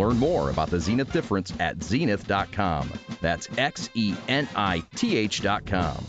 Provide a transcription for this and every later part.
Learn more about the Xenith difference at xenith.com. That's X E N I T H.com.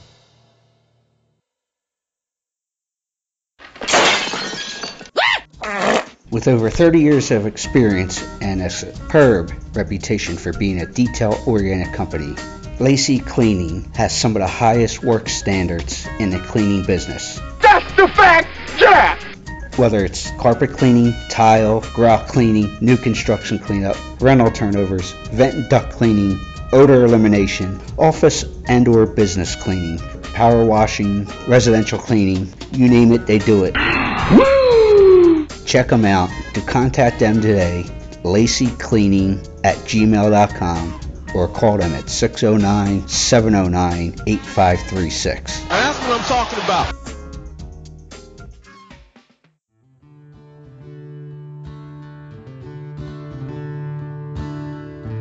With over 30 years of experience and a superb reputation for being a detail oriented company, Lacey Cleaning has some of the highest work standards in the cleaning business. That's the fact, Jack! Whether it's carpet cleaning, tile, grout cleaning, new construction cleanup, rental turnovers, vent and duct cleaning, odor elimination, office and or business cleaning, power washing, residential cleaning, you name it, they do it. Check them out. To contact them today, lacycleaning at gmail.com or call them at 609 709 8536. That's what I'm talking about.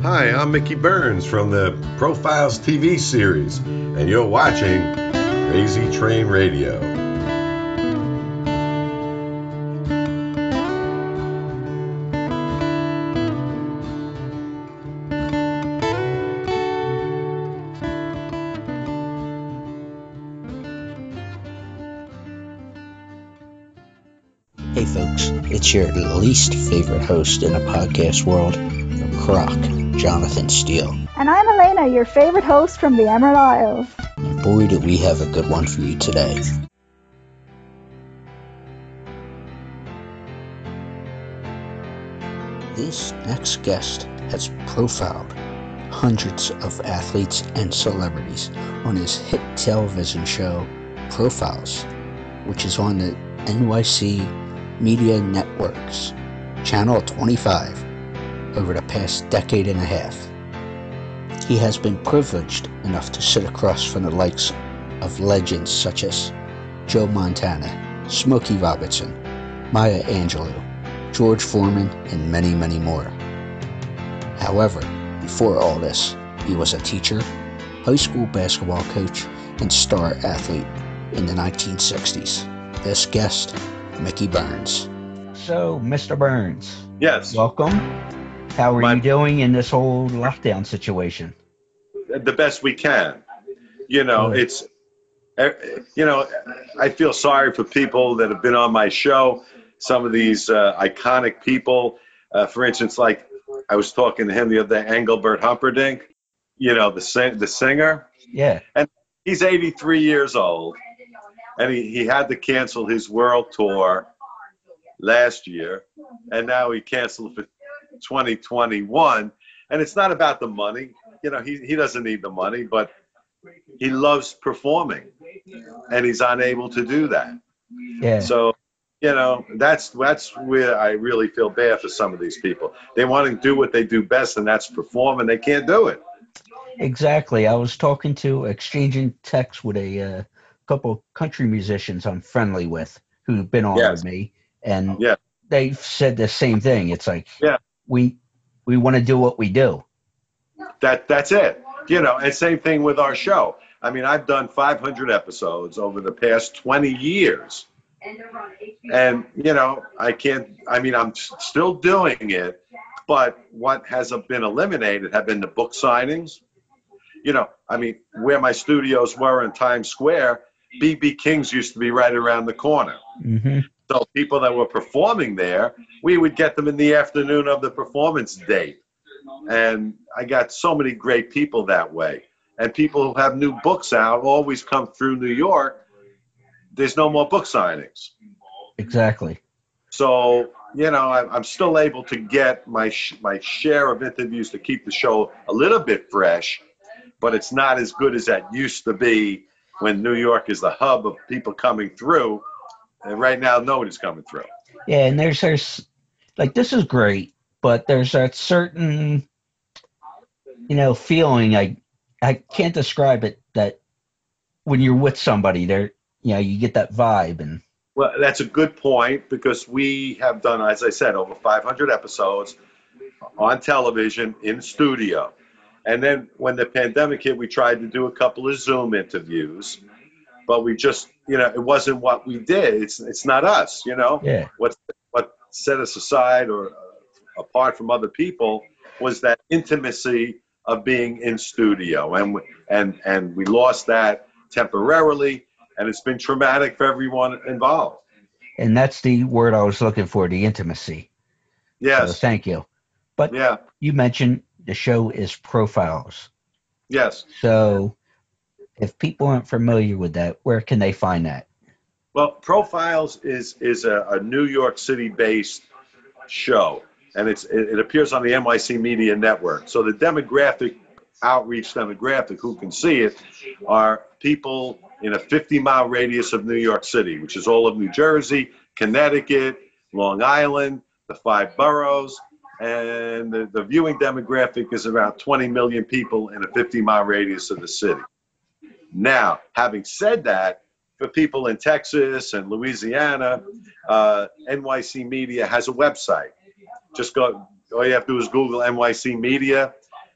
Hi, I'm Mickey Burns from the Profiles TV series, and you're watching Crazy Train Radio. Hey folks, it's your least favorite host in the podcast world, Croc, Jonathan Steele. And I'm Elena, your favorite host from the Emerald Isles. And boy, do we have a good one for you today. This next guest has profiled hundreds of athletes and celebrities on his hit television show Profiles, which is on the NYC Media Networks, Channel 25, over the past decade and a half. He has been privileged enough to sit across from the likes of legends such as Joe Montana, Smokey Robinson, Maya Angelou, George Foreman, and many, many more. However, before all this, he was a teacher, high school basketball coach, and star athlete in the 1960s. This guest, Mickey Burns. So, Mr. Burns. Yes. Welcome. How are you doing in this whole lockdown situation? The best we can. You know, it's, eh, you know, I feel sorry for people that have been on my show. Some of these uh, iconic people, uh, for instance, like I was talking to him the other day, Engelbert Humperdinck, you know, the sing- the singer. Yeah. And he's 83 years old, and he, he had to cancel his world tour last year, and now he canceled for 2021. And it's not about the money. You know, he, he doesn't need the money, but he loves performing, and he's unable to do that. Yeah. So, you know, that's that's where I really feel bad for some of these people. They want to do what they do best, and that's perform, and they can't do it. Exactly. I was talking to exchanging texts with a uh, couple country musicians I'm friendly with who've been on yes. with me, and yeah. they said the same thing. It's like yeah. We we want to do what we do. That that's it. You know, and same thing with our show. I mean, I've done 500 episodes over the past 20 years. And, you know, I can't, I mean, I'm still doing it, but what has been eliminated have been the book signings. You know, I mean, where my studios were in Times Square, BB King's used to be right around the corner. Mm-hmm. So people that were performing there, we would get them in the afternoon of the performance date. And I got so many great people that way. And people who have new books out always come through New York. There's no more book signings. Exactly. So, you know, I'm still able to get my, sh- my share of interviews to keep the show a little bit fresh, but it's not as good as that used to be when New York is the hub of people coming through. And right now, nobody's coming through. Yeah, and there's there's like this is great, but there's that certain you know feeling I I can't describe it that when you're with somebody there you know you get that vibe and well that's a good point because we have done as I said over 500 episodes on television in studio and then when the pandemic hit we tried to do a couple of Zoom interviews but we just you know it wasn't what we did. It's it's not us you know? Yeah. What what set us aside or uh, apart from other people was that intimacy of being in studio. And and and we lost that temporarily and it's been traumatic for everyone involved. And that's the word i was looking for the intimacy. Yes. so thank you. But yeah. you mentioned the show is profiles. Yes. So if people aren't familiar with that where can they find that well profiles is is a, a new york city based show and it's it, it appears on the NYC Media Network. So the demographic outreach demographic who can see it are people in a 50 mile radius of New York City, which is all of New Jersey, Connecticut, Long Island, the five boroughs, and the, the viewing demographic is about 20 million people in a 50 mile radius of the city. Now, having said that, for people in Texas and Louisiana, uh, NYC Media has a website just go. All you have to do is Google NYC Media,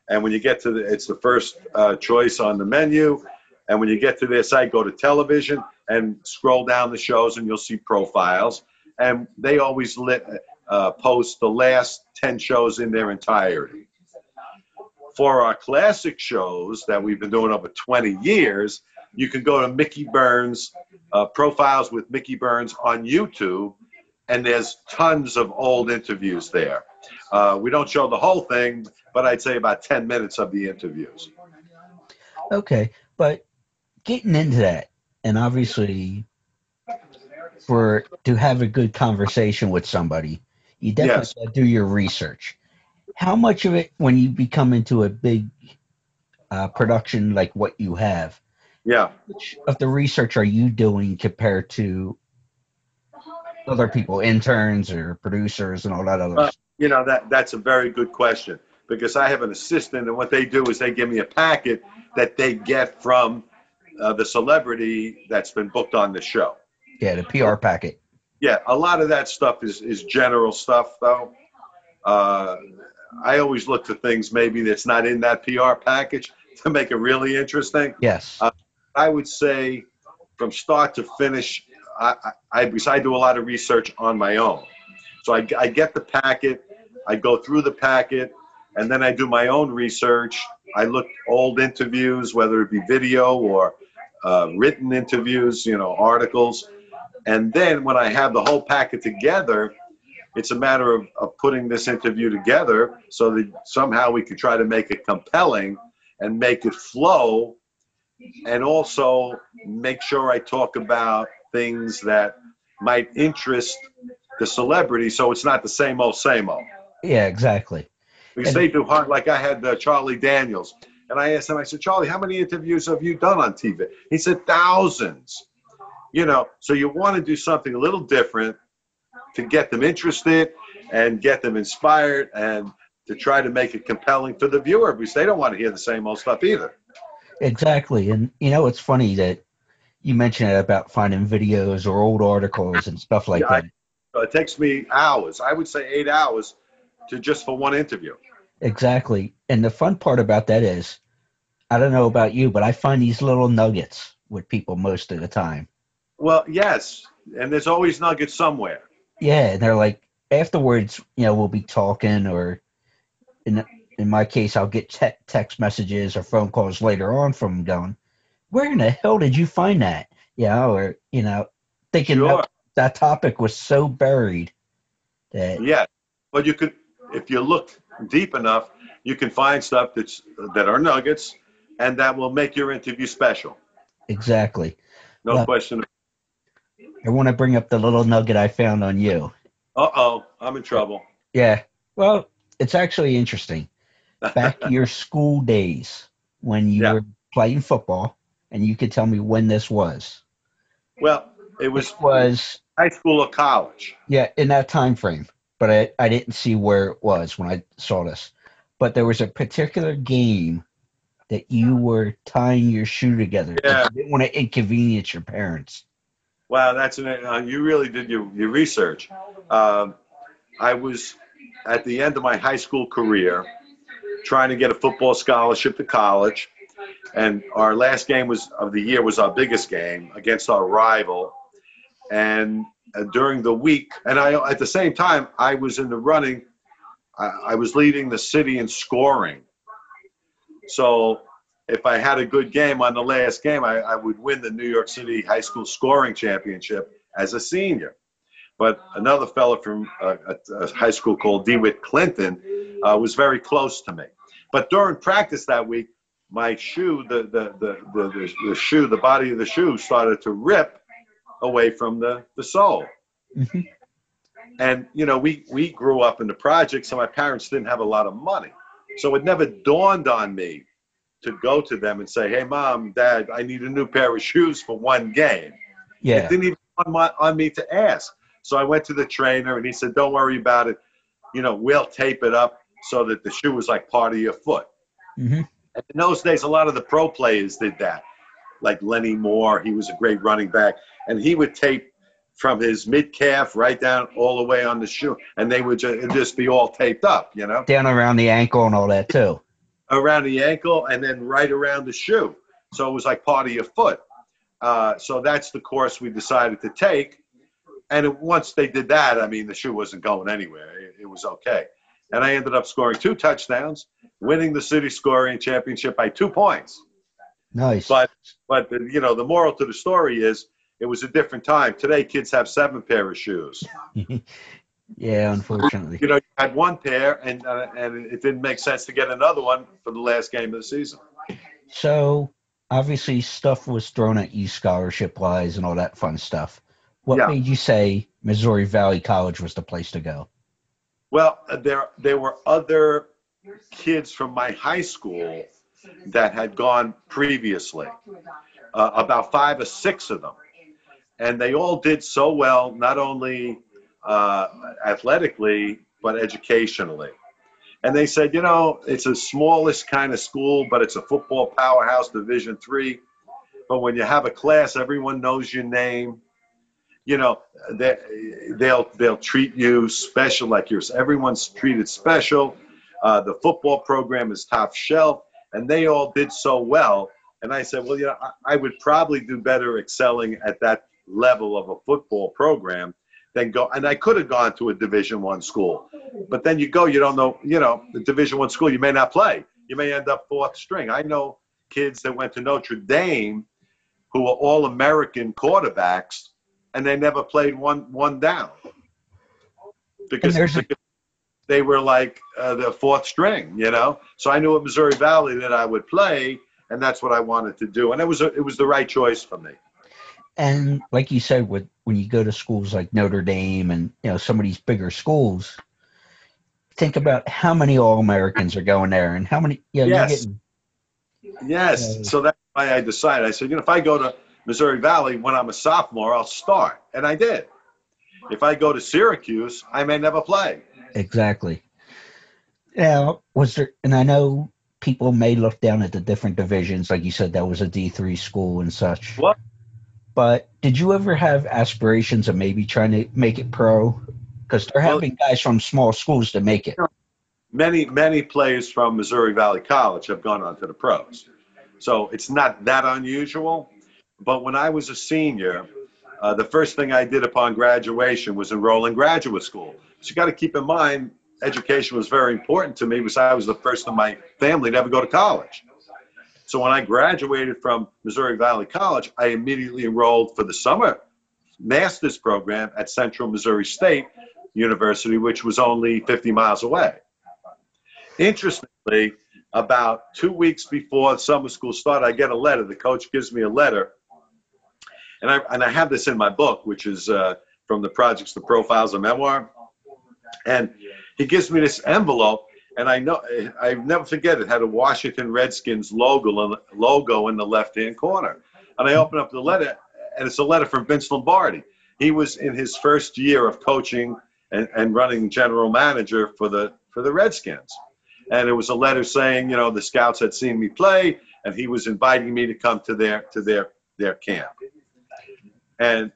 and when you get to the, it's the first uh, choice on the menu. And when you get to their site, go to television and scroll down the shows, and you'll see profiles. And they always lit, uh, post the last 10 shows in their entirety. For our classic shows that we've been doing over 20 years, you can go to Mickey Burns, uh, profiles with Mickey Burns on YouTube, and there's tons of old interviews there. Uh, we don't show the whole thing, but I'd say about 10 minutes of the interviews. Okay, but getting into that, and obviously, for to have a good conversation with somebody, you definitely yes. do your research. How much of it, when you become into a big uh, production like what you have, yeah, which of the research are you doing compared to other people, interns or producers and all that other uh, You know, that that's a very good question because I have an assistant and what they do is they give me a packet that they get from uh, the celebrity that's been booked on the show. Yeah, the PR packet. Yeah, a lot of that stuff is is general stuff though. Uh, I always look for things maybe that's not in that PR package to make it really interesting. Yes. Uh, I would say from start to finish, I, I, I, because I do a lot of research on my own. So I, I get the packet, I go through the packet, and then I do my own research. I look old interviews, whether it be video or uh, written interviews, you know, articles. And then when I have the whole packet together, it's a matter of, of putting this interview together so that somehow we could try to make it compelling and make it flow and also make sure I talk about things that might interest the celebrity so it's not the same old same old. Yeah, exactly. because they do hard like i had uh, charlie daniels. And i asked him i said charlie how many interviews have you done on tv he said thousands. You know so you want to do something a little different to get them interested and get them inspired and to try to make it compelling for the viewer because they don't want to hear the same old stuff either Exactly. And you know, it's funny that you mentioned it about finding videos or old articles and stuff like Yeah, that. So it takes me hours i would say eight hours to just for one interview Exactly. And the fun part about that is, I don't know about you, but I find these little nuggets with people most of the time. well yes and there's always nuggets somewhere Yeah, and they're like afterwards, you know, we'll be talking, or in in my case, I'll get te- text messages or phone calls later on from them going, "Where in the hell did you find that?" You know, or you know, thinking Sure. that, that topic was so buried that Yeah, but you could, if you look deep enough, you can find stuff that's that are nuggets, and that will make your interview special. exactly. No Well- question. I want to bring up the little nugget I found on you. Uh oh, I'm in trouble. Yeah. Well, it's actually interesting. Back to your school days when you Yeah. were playing football, and you could tell me when this was. Well, it was was high school or college. yeah in that time frame, but I, I didn't see where it was when I saw this. But there was a particular game that you were tying your shoe together. Yeah. You didn't want to inconvenience your parents. Wow, that's an, uh, you really did your, your research. Um, I was at the end of my high school career trying to get a football scholarship to college, and our last game was of the year was our biggest game against our rival. And uh, during the week, and I at the same time I was in the running. I, I was leading the city in scoring. So if I had a good game on the last game, I, I would win the New York City High School Scoring Championship as a senior. But another fellow from a, a high school called DeWitt Clinton uh, was very close to me. But during practice that week, my shoe, the, the, the, the, the, shoe, the body of the shoe started to rip away from the, the sole. Mhm. And, you know, we, we grew up in the project, so my parents didn't have a lot of money. So it never dawned on me to go to them and say, hey, mom, dad, I need a new pair of shoes for one game. Yeah. It didn't even on, my, on me to ask. So I went to the trainer and he said, don't worry about it. You know, we'll tape it up so that the shoe was like part of your foot. hmm And in those days, a lot of the pro players did that. Like Lenny Moore, he was a great running back, and he would tape from his mid calf right down all the way on the shoe, and they would just, just be all taped up, you know, Down around the ankle and all that too. Around the ankle and then right around the shoe. So it was like part of your foot. Uh, so that's the course we decided to take. And it, once they did that, I mean, the shoe wasn't going anywhere. It, it was okay. And I ended up scoring two touchdowns, winning the city scoring championship by two points. Nice. But but the, you know the moral to the story is it was a different time. Today kids have seven pair of shoes. yeah, unfortunately. You know, you had one pair and uh, and it didn't make sense to get another one for the last game of the season. So obviously stuff was thrown at you scholarship wise and all that fun stuff. What Yeah. made you say Missouri Valley College was the place to go? Well, there there were other kids from my high school that had gone previously, uh, about five or six of them, and they all did so well, not only uh, athletically but educationally. And they said, you know, it's the smallest kind of school, but it's a football powerhouse, Division three. But when you have a class, everyone knows your name, you know, they, they'll they'll treat you special, like yours. Everyone's treated special. Uh, the football program is top shelf, and they all did so well. And I said, well, you know, I, I would probably do better excelling at that level of a football program than go. And I could have gone to a Division One school, but then you go, you don't know, you know, the Division One school, you may not play. You may end up fourth string. I know kids that went to Notre Dame who were all American quarterbacks and they never played one one down because, because they were like uh, the fourth string, you know. So I knew at Missouri Valley that I would play, and that's what I wanted to do, and it was a, it was the right choice for me. And like you said, with when you go to schools like Notre Dame and you know some of these bigger schools, think about how many All Americans are going there and how many you know, Yes. you're getting Yes. Yeah. So that's why I decided. I said, you know, if I go to Missouri Valley when I'm a sophomore, I'll start, and I did. If I go to Syracuse, I may never play. exactly. Now, was there? And I know people may look down at the different divisions, like you said, that was a D three school and such. What? But did you ever have aspirations of maybe trying to make it pro? Because there have Well- guys from small schools to make it. many many players from Missouri Valley College have gone on to the pros, so it's not that unusual. But when I was a senior, uh, the first thing I did upon graduation was enroll in graduate school. So you got to keep in mind, education was very important to me because I was the first in my family to ever go to college. So when I graduated from Missouri Valley College, I immediately enrolled for the summer master's program at Central Missouri State University, which was only 50 miles away. Interestingly, about two weeks before summer school started, I get a letter. The coach gives me a letter, and I and I have this in my book, which is uh, from the projects, the profiles, a memoir. And he gives me this envelope, and I know I never forget it had a Washington Redskins logo logo in the left hand corner. And I open up the letter, and it's a letter from Vince Lombardi. He was in his first year of coaching and, and running general manager for the for the Redskins and it was a letter saying, you know, the scouts had seen me play, and he was inviting me to come to their to their their camp. And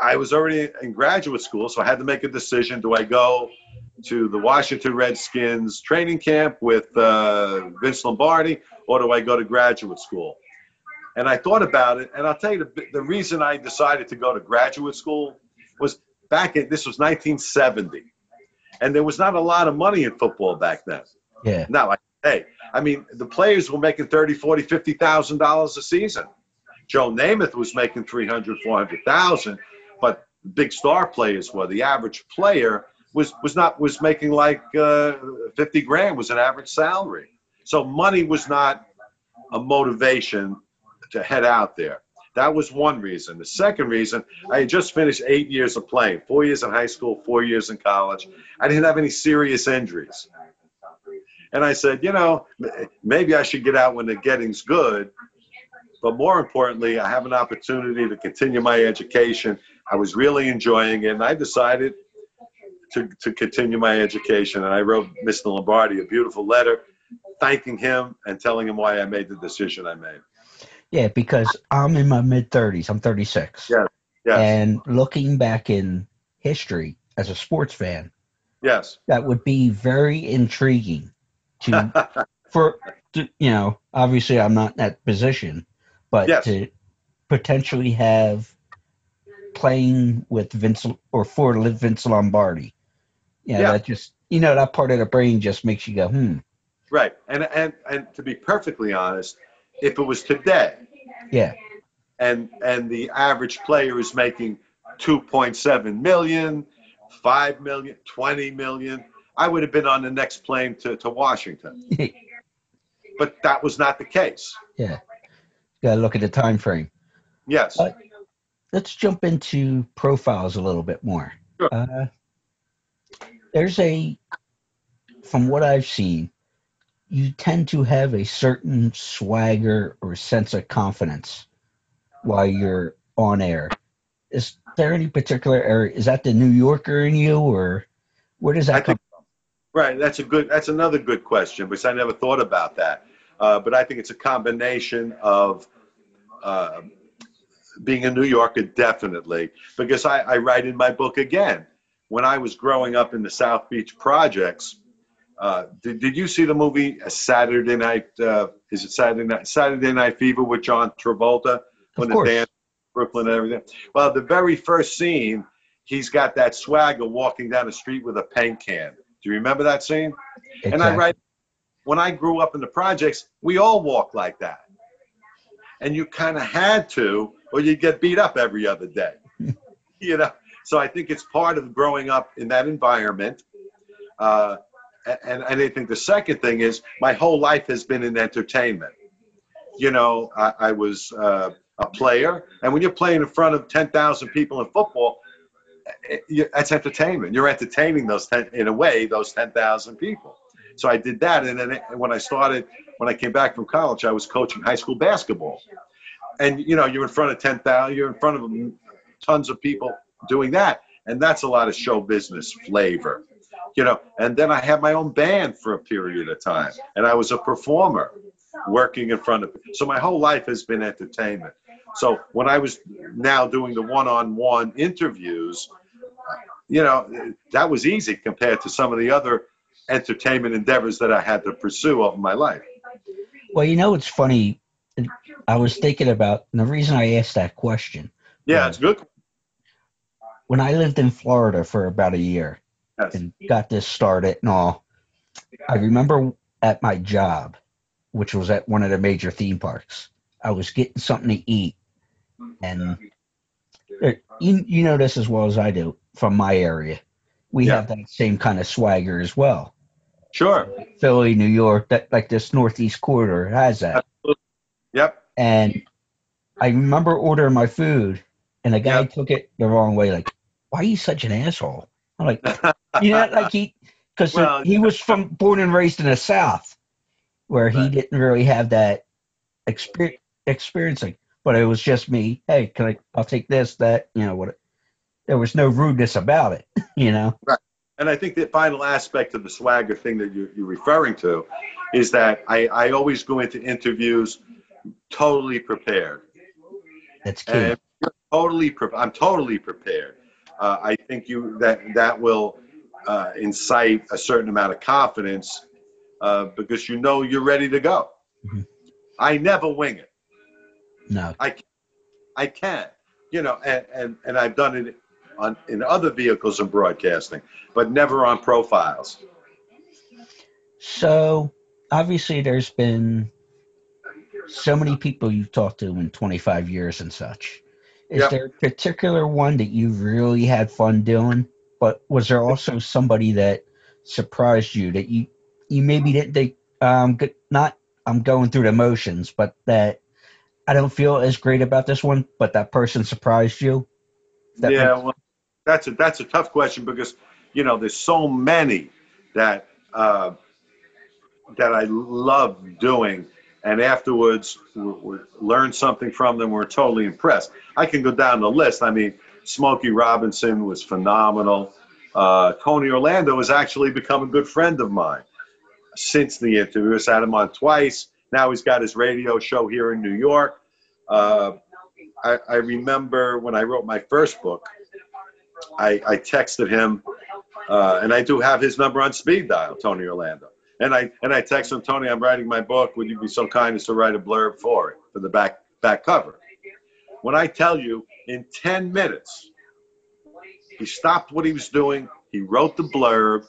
I was already in graduate school, so I had to make a decision: do I go to the Washington Redskins training camp with uh, Vince Lombardi, or do I go to graduate school? And I thought about it, and I'll tell you the, the reason I decided to go to graduate school was back in this was 1970, and there was not a lot of money in football back then. Yeah. No, like, hey, I mean, the players were making 30, 40, 50,000 dollars a season. Joe Namath was making 300, 400,000, but big star players were. The average player was was not was making like uh, 50 grand was an average salary. So money was not a motivation to head out there. That was one reason. The second reason, I had just finished eight years of playing, four years in high school, four years in college. I didn't have any serious injuries. And I said, you know, maybe I should get out when the getting's good. But more importantly, I have an opportunity to continue my education. I was really enjoying it, and I decided to, to continue my education. And I wrote Mr. Lombardi a beautiful letter thanking him and telling him why I made the decision I made. Yeah, because I'm in my mid 30s. I'm 36. Yes. Yes. And looking back in history as a sports fan, yes. that would be very intriguing to for to, you know obviously i'm not in that position but Yes. to potentially have playing with vince or for vince lombardi yeah, Yeah. that just you know that part of the brain just makes you go hmm. Right. And, and, and to be perfectly honest, if it was today, yeah. and and the average player is making 2.7 million 5 million 20 million i would have been on the next plane to, to washington. But that was not the case. Yeah. Gotta look at the time frame. Yes. Uh, let's jump into profiles a little bit more. Sure. uh, there's a from what i've seen you tend to have a certain swagger or sense of confidence while you're on air. Is there any particular area is that the new yorker in you or where does that I come think, right that's a good that's another good question because i never thought about that. Uh, but i think it's a combination of uh, being a New Yorker, definitely, because I, I write in my book again. When I was growing up in the South Beach projects, uh, did, did you see the movie Saturday Night? Uh, is it Saturday Night? Saturday Night Fever with John Travolta when the dance Brooklyn and everything. Well, the very first scene, he's got that swagger walking down the street with a paint can. Do you remember that scene? And I write, when I grew up in the projects, we all walked like that. And you kind of had to, or you'd get beat up every other day. you know? So I think it's part of growing up in that environment. Uh, and, and I think the second thing is my whole life has been in entertainment. You know, I, I was uh, a player, and when you're playing in front of 10,000 people in football, it, you, that's entertainment. You're entertaining those 10, in a way, those 10,000 people. So I did that, and then it- when I started, when I came back from college, I was coaching high school basketball, and you know, you're in front of 10,000, you're in front of tons of people doing that, and that's a lot of show business flavor, you know. And then I had my own band for a period of time, and I was a performer, working in front of. So my whole life has been entertainment. So when I was now doing the one-on-one interviews, you know, that was easy compared to some of the other entertainment endeavors that I had to pursue over my life. Well, you know, it's funny. I was thinking about and the reason I asked that question. Yeah, it's good. When I lived in Florida for about a year Yes. and got this started and all, I remember at my job, which was at one of the major theme parks, I was getting something to eat, and you you know this as well as I do from my area. We Yeah. have that same kind of swagger as well. Sure. Philly, New York, that like this Northeast corridor has that. Yep. And I remember ordering my food, and the guy Yep. took it the wrong way. Like, why are you such an asshole? I'm like, you know, like he, because Well, he was from born and raised in the South, where he Right. didn't really have that experience experiencing. But it was just me. Hey, can I? I'll take this, that. You know what? There was no rudeness about it. You know. And I think the final aspect of the swagger thing that you're, you're referring to is that I, I always go into interviews totally prepared. That's key. Totally, pre- I'm totally prepared. Uh, I think you that that will uh, incite a certain amount of confidence uh, because you know you're ready to go. Mhm. I never wing it. no. I, I can't, you know, and, and, and I've done it on in other vehicles of broadcasting, but never on profiles. So obviously, there's been so many people you've talked to in 25 years and such. Is Yep. there a particular one that you really had fun doing? But was there also somebody that surprised you that you you maybe didn't think um not I'm going through the motions, but that I don't feel as great about this one, but that person surprised you? That yeah, makes- well, that's a that's a tough question because you know there's so many that uh, that I love doing, and afterwards we, we learn something from them. We're totally impressed. I can go down the list. I mean, Smokey Robinson was phenomenal. Uh, Tony Orlando has actually become a good friend of mine since the interview. I had him on twice. Now he's got his radio show here in New York. Uh, I, I remember when I wrote my first book, I, I texted him, uh, and I do have his number on speed dial, Tony Orlando. And I and I texted him, Tony, I'm writing my book. Would you be so kind as to write a blurb for it for the back back cover? When I tell you, in 10 minutes, he stopped what he was doing. He wrote the blurb,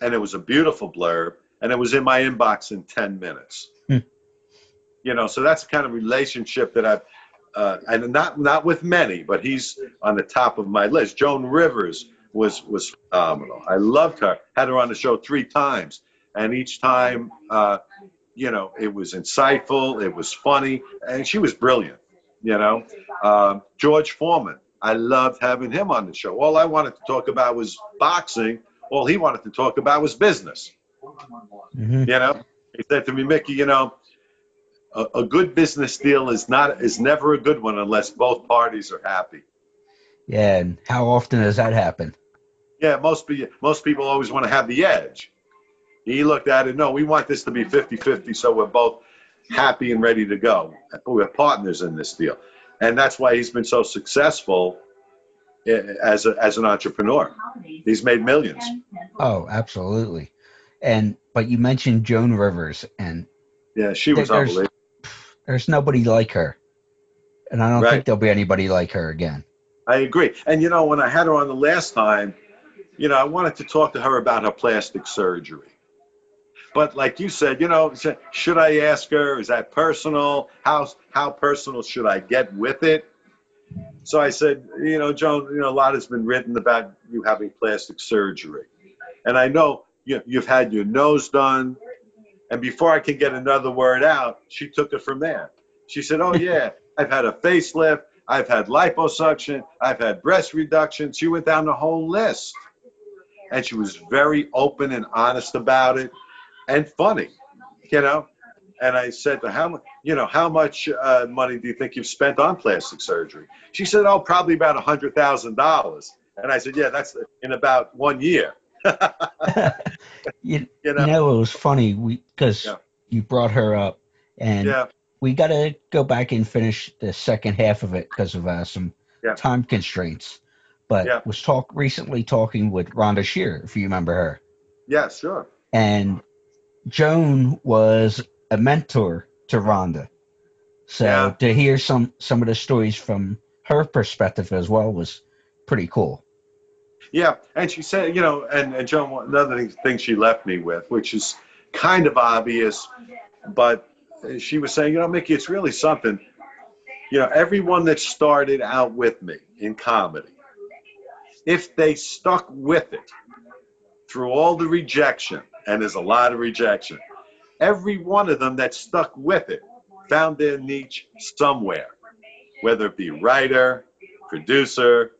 and it was a beautiful blurb, and it was in my inbox in 10 minutes. Hmm. You know, so that's the kind of relationship that I've uh, and not not with many, but he's on the top of my list. Joan Rivers was was phenomenal. I loved her. Had her on the show three times, and each time, uh, you know, it was insightful, it was funny, and she was brilliant. You know, um, George Foreman. I loved having him on the show. All I wanted to talk about was boxing. All he wanted to talk about was business. Mhm. You know, he said to me, Mickey, you know, a, a good business deal is not is never a good one unless both parties are happy. Yeah, and how often does that happen? Yeah, most people most people always want to have the edge. He looked at it, no, we want this to be 50-50 so we're both happy and ready to go. We're partners in this deal. and that's why he's been so successful eh, as a, as an entrepreneur. He's made millions. Oh, absolutely. And but you mentioned Joan Rivers, and Yeah, she was There's- unbelievable. there's nobody like her, and I don't Right. think there'll be anybody like her again. I agree. And you know, when I had her on the last time, you know, I wanted to talk to her about her plastic surgery. But like you said, you know, should I ask her? Is that personal? How how personal should I get with it? So I said, you know, Joan, you know, a lot has been written about you having plastic surgery, and I know you, you've had your nose done. And before I could get another word out, she took it from there. She said, "Oh yeah, I've had a facelift, I've had liposuction, I've had breast reduction." She went down the whole list, and she was very open and honest about it, and funny, you know. And I said to how much, you know, how much uh, money do you think you've spent on plastic surgery? She said, "Oh, probably about a hundred thousand dollars." And I said, "Yeah, that's in about one year." You, You know? you know, it was funny because Yeah. you brought her up, and Yeah. we got to go back and finish the second half of it because of uh, some Yeah. time constraints. But was talk recently talking with Rhonda Shear, if you remember her, Yeah, sure. and Joan was a mentor to Rhonda. So Yeah. to hear some some of the stories from her perspective as well was pretty cool. Yeah, and she said, you know, and, and Joan, another thing, thing she left me with, which is kind of obvious, but she was saying, you know, Mickey, it's really something. You know, everyone that started out with me in comedy, if they stuck with it through all the rejection, and there's a lot of rejection, every one of them that stuck with it found their niche somewhere, whether it be writer, producer,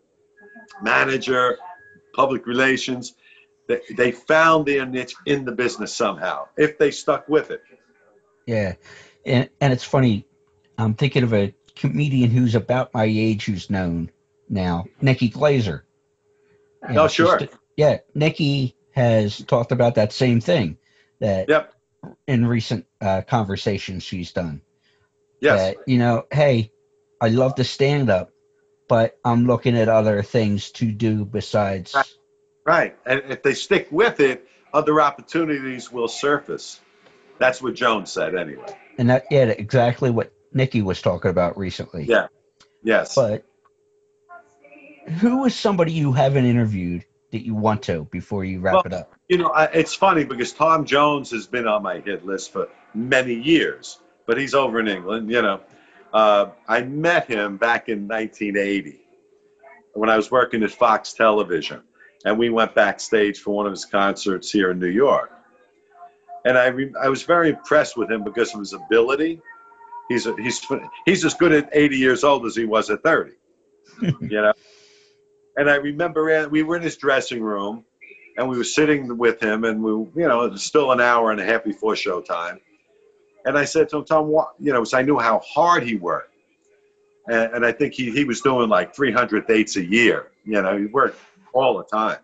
manager, public relations. They, they found their niche in the business somehow if they stuck with it. Yeah, and and it's funny. I'm thinking of a comedian who's about my age who's known now, Nikki Glazer. You know, Oh, sure. she's- Yeah, Nikki has talked about that same thing that Yep. in recent uh, conversations she's done. Yes. That you know, hey, I love to stand up, but I'm looking at other things to do besides. Right. And if they stick with it, other opportunities will surface. That's what Jones said anyway. And that yeah, exactly what Nikki was talking about recently. Yeah. Yes. But who is somebody you haven't interviewed that you want to before you wrap Well, it up? You know, I, it's funny because Tom Jones has been on my hit list for many years, but he's over in England. You know, uh, I met him back in 1980 when I was working at Fox Television, and we went backstage for one of his concerts here in New York. And I, re- I was very impressed with him because of his ability. He's a, he's he's as good at 80 years old as he was at 30. you know. And I remember we were in his dressing room, and we were sitting with him, and we, you know, it was still an hour and a half before showtime. And I said to him, Tom, what, you know, 'cause I knew how hard he worked, and, and I think he he was doing like 300 dates a year. You know, he worked all the time.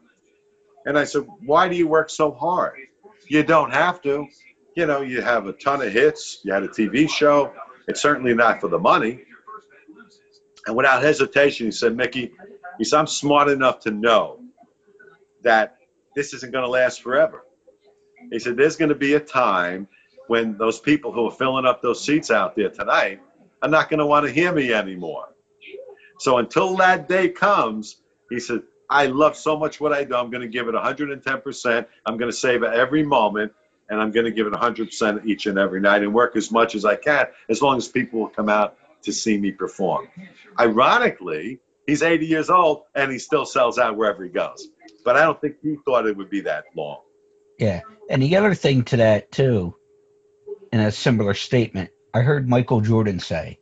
And I said, why do you work so hard? You don't have to. You know, you have a ton of hits. You had a TV show. It's certainly not for the money. And without hesitation, he said, Mickey, he said, I'm smart enough to know that this isn't going to last forever. He said, there's going to be a time when those people who are filling up those seats out there tonight are not going to want to hear me anymore. So until that day comes, he said, I love so much what I do. I'm going to give it 110%. I'm going to save every moment, and I'm going to give it 100% each and every night and work as much as I can, as long as people will come out to see me perform. Ironically, he's 80 years old and he still sells out wherever he goes. But I don't think he thought it would be that long. Yeah. And the other thing to that too, in a similar statement, I heard Michael Jordan say.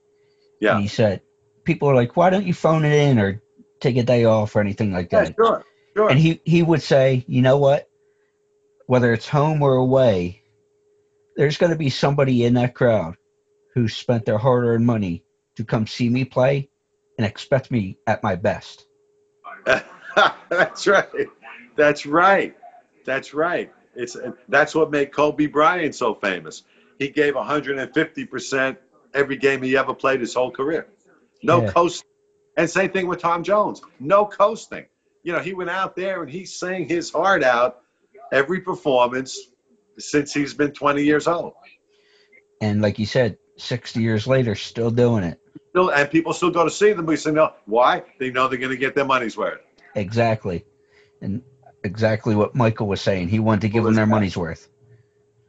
Yeah. He said, people are like, why don't you phone it in or take a day off or anything like Yeah, that? sure, sure. And he, he would say, you know what? Whether it's home or away, there's going to be somebody in that crowd who spent their hard earned money to come see me play and expect me at my best. that's right. That's right. That's right. It's that's what made Kobe Bryant so famous. He gave 150% every game he ever played his whole career. no Yeah. coasting. And same thing with Tom Jones, no coasting. You know, he went out there and he sang his heart out every performance since he's been 20 years old. And like you said, 60 years later, still doing it. Still, and people still go to see them. We say, no, why? They know they're going to get their money's worth. Exactly. And exactly what Michael was saying. He wanted to give them their money's worth.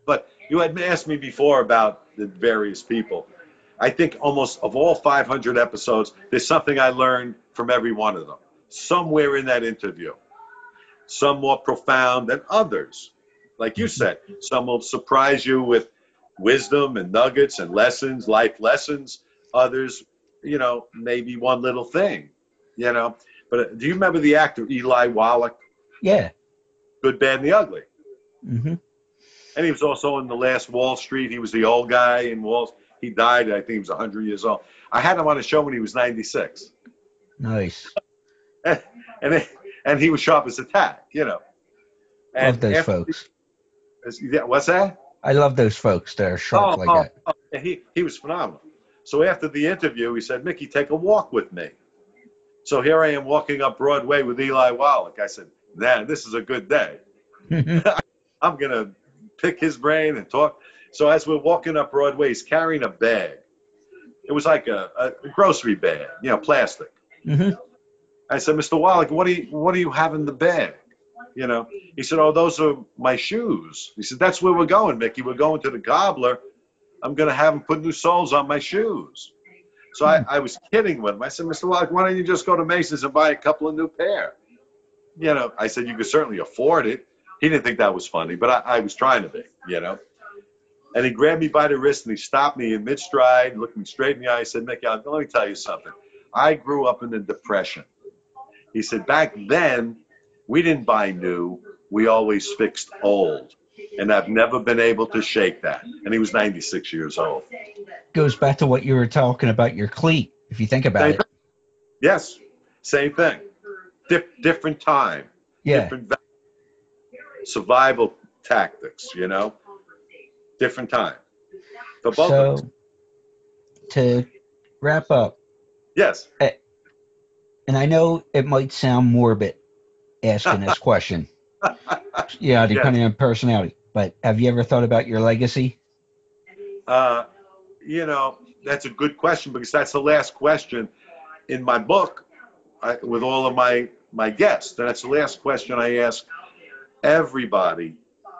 But you had asked me before about the various people. I think almost of all 500 episodes, there's something I learned from every one of them, somewhere in that interview. Some more profound than others. Like you mm-hmm. said, some will surprise you with wisdom and nuggets and lessons, life lessons. Others, you know, maybe one little thing, you know. But uh, do you remember the actor Eli Wallach, Yeah. Good, Bad, and the Ugly? hmm And he was also in the last Wall Street. He was the old guy in Wall. He died. I think he was 100 years old. I had him on a show when he was 96, Nice. and and, and he was sharp as a tack, you know. Love those after- folks. Yeah, what's that? I love those folks They're sharp like that. oh, yeah, he he was phenomenal. So after the interview, he said, "Mickey, take a walk with me." So here I am walking up Broadway with Eli Wallach. I said, "Man, this is a good day." I'm gonna pick his brain and talk. So as we're walking up Broadway, he's carrying a bag. It was like a, a grocery bag, you know, plastic. hmm I said, Mr. Wallach, what do you what do you have in the bag? You know, he said, Oh, those are my shoes. He said, That's where we're going, Mickey. We're going to the cobbler. I'm gonna have him put new soles on my shoes. So I, I was kidding with him. I said, Mr. Wallach, why don't you just go to Macy's and buy a couple of new pair? You know, I said you could certainly afford it. He didn't think that was funny, but I, I was trying to be, you know. And he grabbed me by the wrist and he stopped me in mid stride, looked me straight in the eye. He said, Mickey, let me tell you something. I grew up in the Depression. He said, back then, we didn't buy new, we always fixed old. And I've never been able to shake that. And he was 96 years old. Goes back to what you were talking about your cleat, if you think about Same- it. Yes, same thing. Dif- different time, Yeah. different va- survival tactics, you know, different time. For both of us. So to wrap up, Yes. Eh, and I know it might sound morbid asking this question. Yeah, depending on personality. But have you ever thought about your legacy? Uh, you know, that's a good question because that's the last question in my book I, with all of my my guests. And that's the last question I ask everybody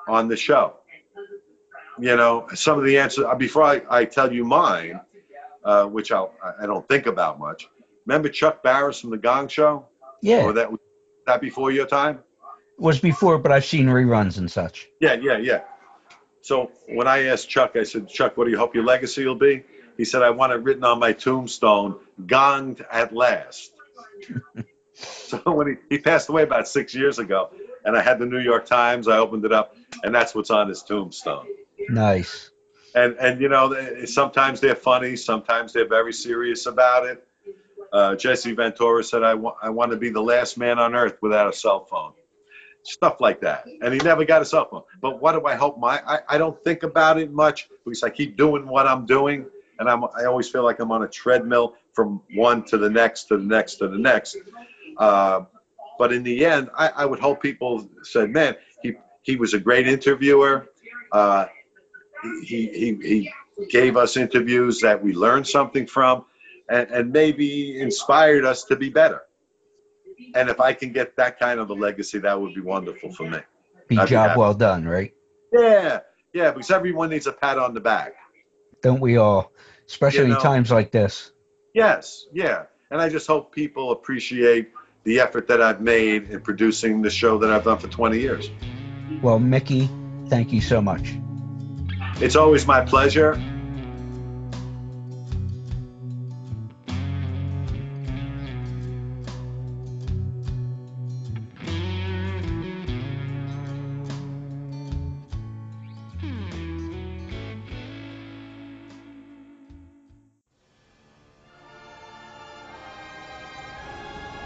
on the show. You know, some of the answers before I, I tell you mine, uh, which I'll, I don't think about much. Remember Chuck Barris from the Gong Show? Yeah, Or that that before your time? Was before, but I've seen reruns and such. Yeah, yeah, yeah. So when I asked Chuck, I said, Chuck, what do you hope your legacy will be? He said, I want it written on my tombstone, gonged at last. so when he, he passed away about six years ago, and I had the New York Times, I opened it up, and that's what's on his tombstone. Nice. And and you know, sometimes they're funny, sometimes they're very serious about it. Uh, Jesse Ventura said, I want I want to be the last man on earth without a cell phone. Stuff like that. And he never got a cell phone. But what do I help my I, I don't think about it much because I keep doing what I'm doing and I'm I always feel like I'm on a treadmill from one to the next to the next to the next. Uh, but in the end, I, I would hope people said, man, he he was a great interviewer. Uh, he, he, he gave us interviews that we learned something from and, and maybe inspired us to be better. And if I can get that kind of a legacy, that would be wonderful for me. Be I'd job happy. well done, right? Yeah, yeah, because everyone needs a pat on the back. Don't we all? Especially You know- in times like this. Yes, yeah. And I just hope people appreciate the effort that I've made in producing the show that I've done for 20 years. Well, Mickey, thank you so much. It's always my pleasure.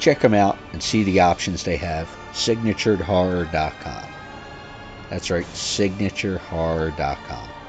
check them out and see the options they have. Signaturedhorror.com. That's right, signaturedhorror.com.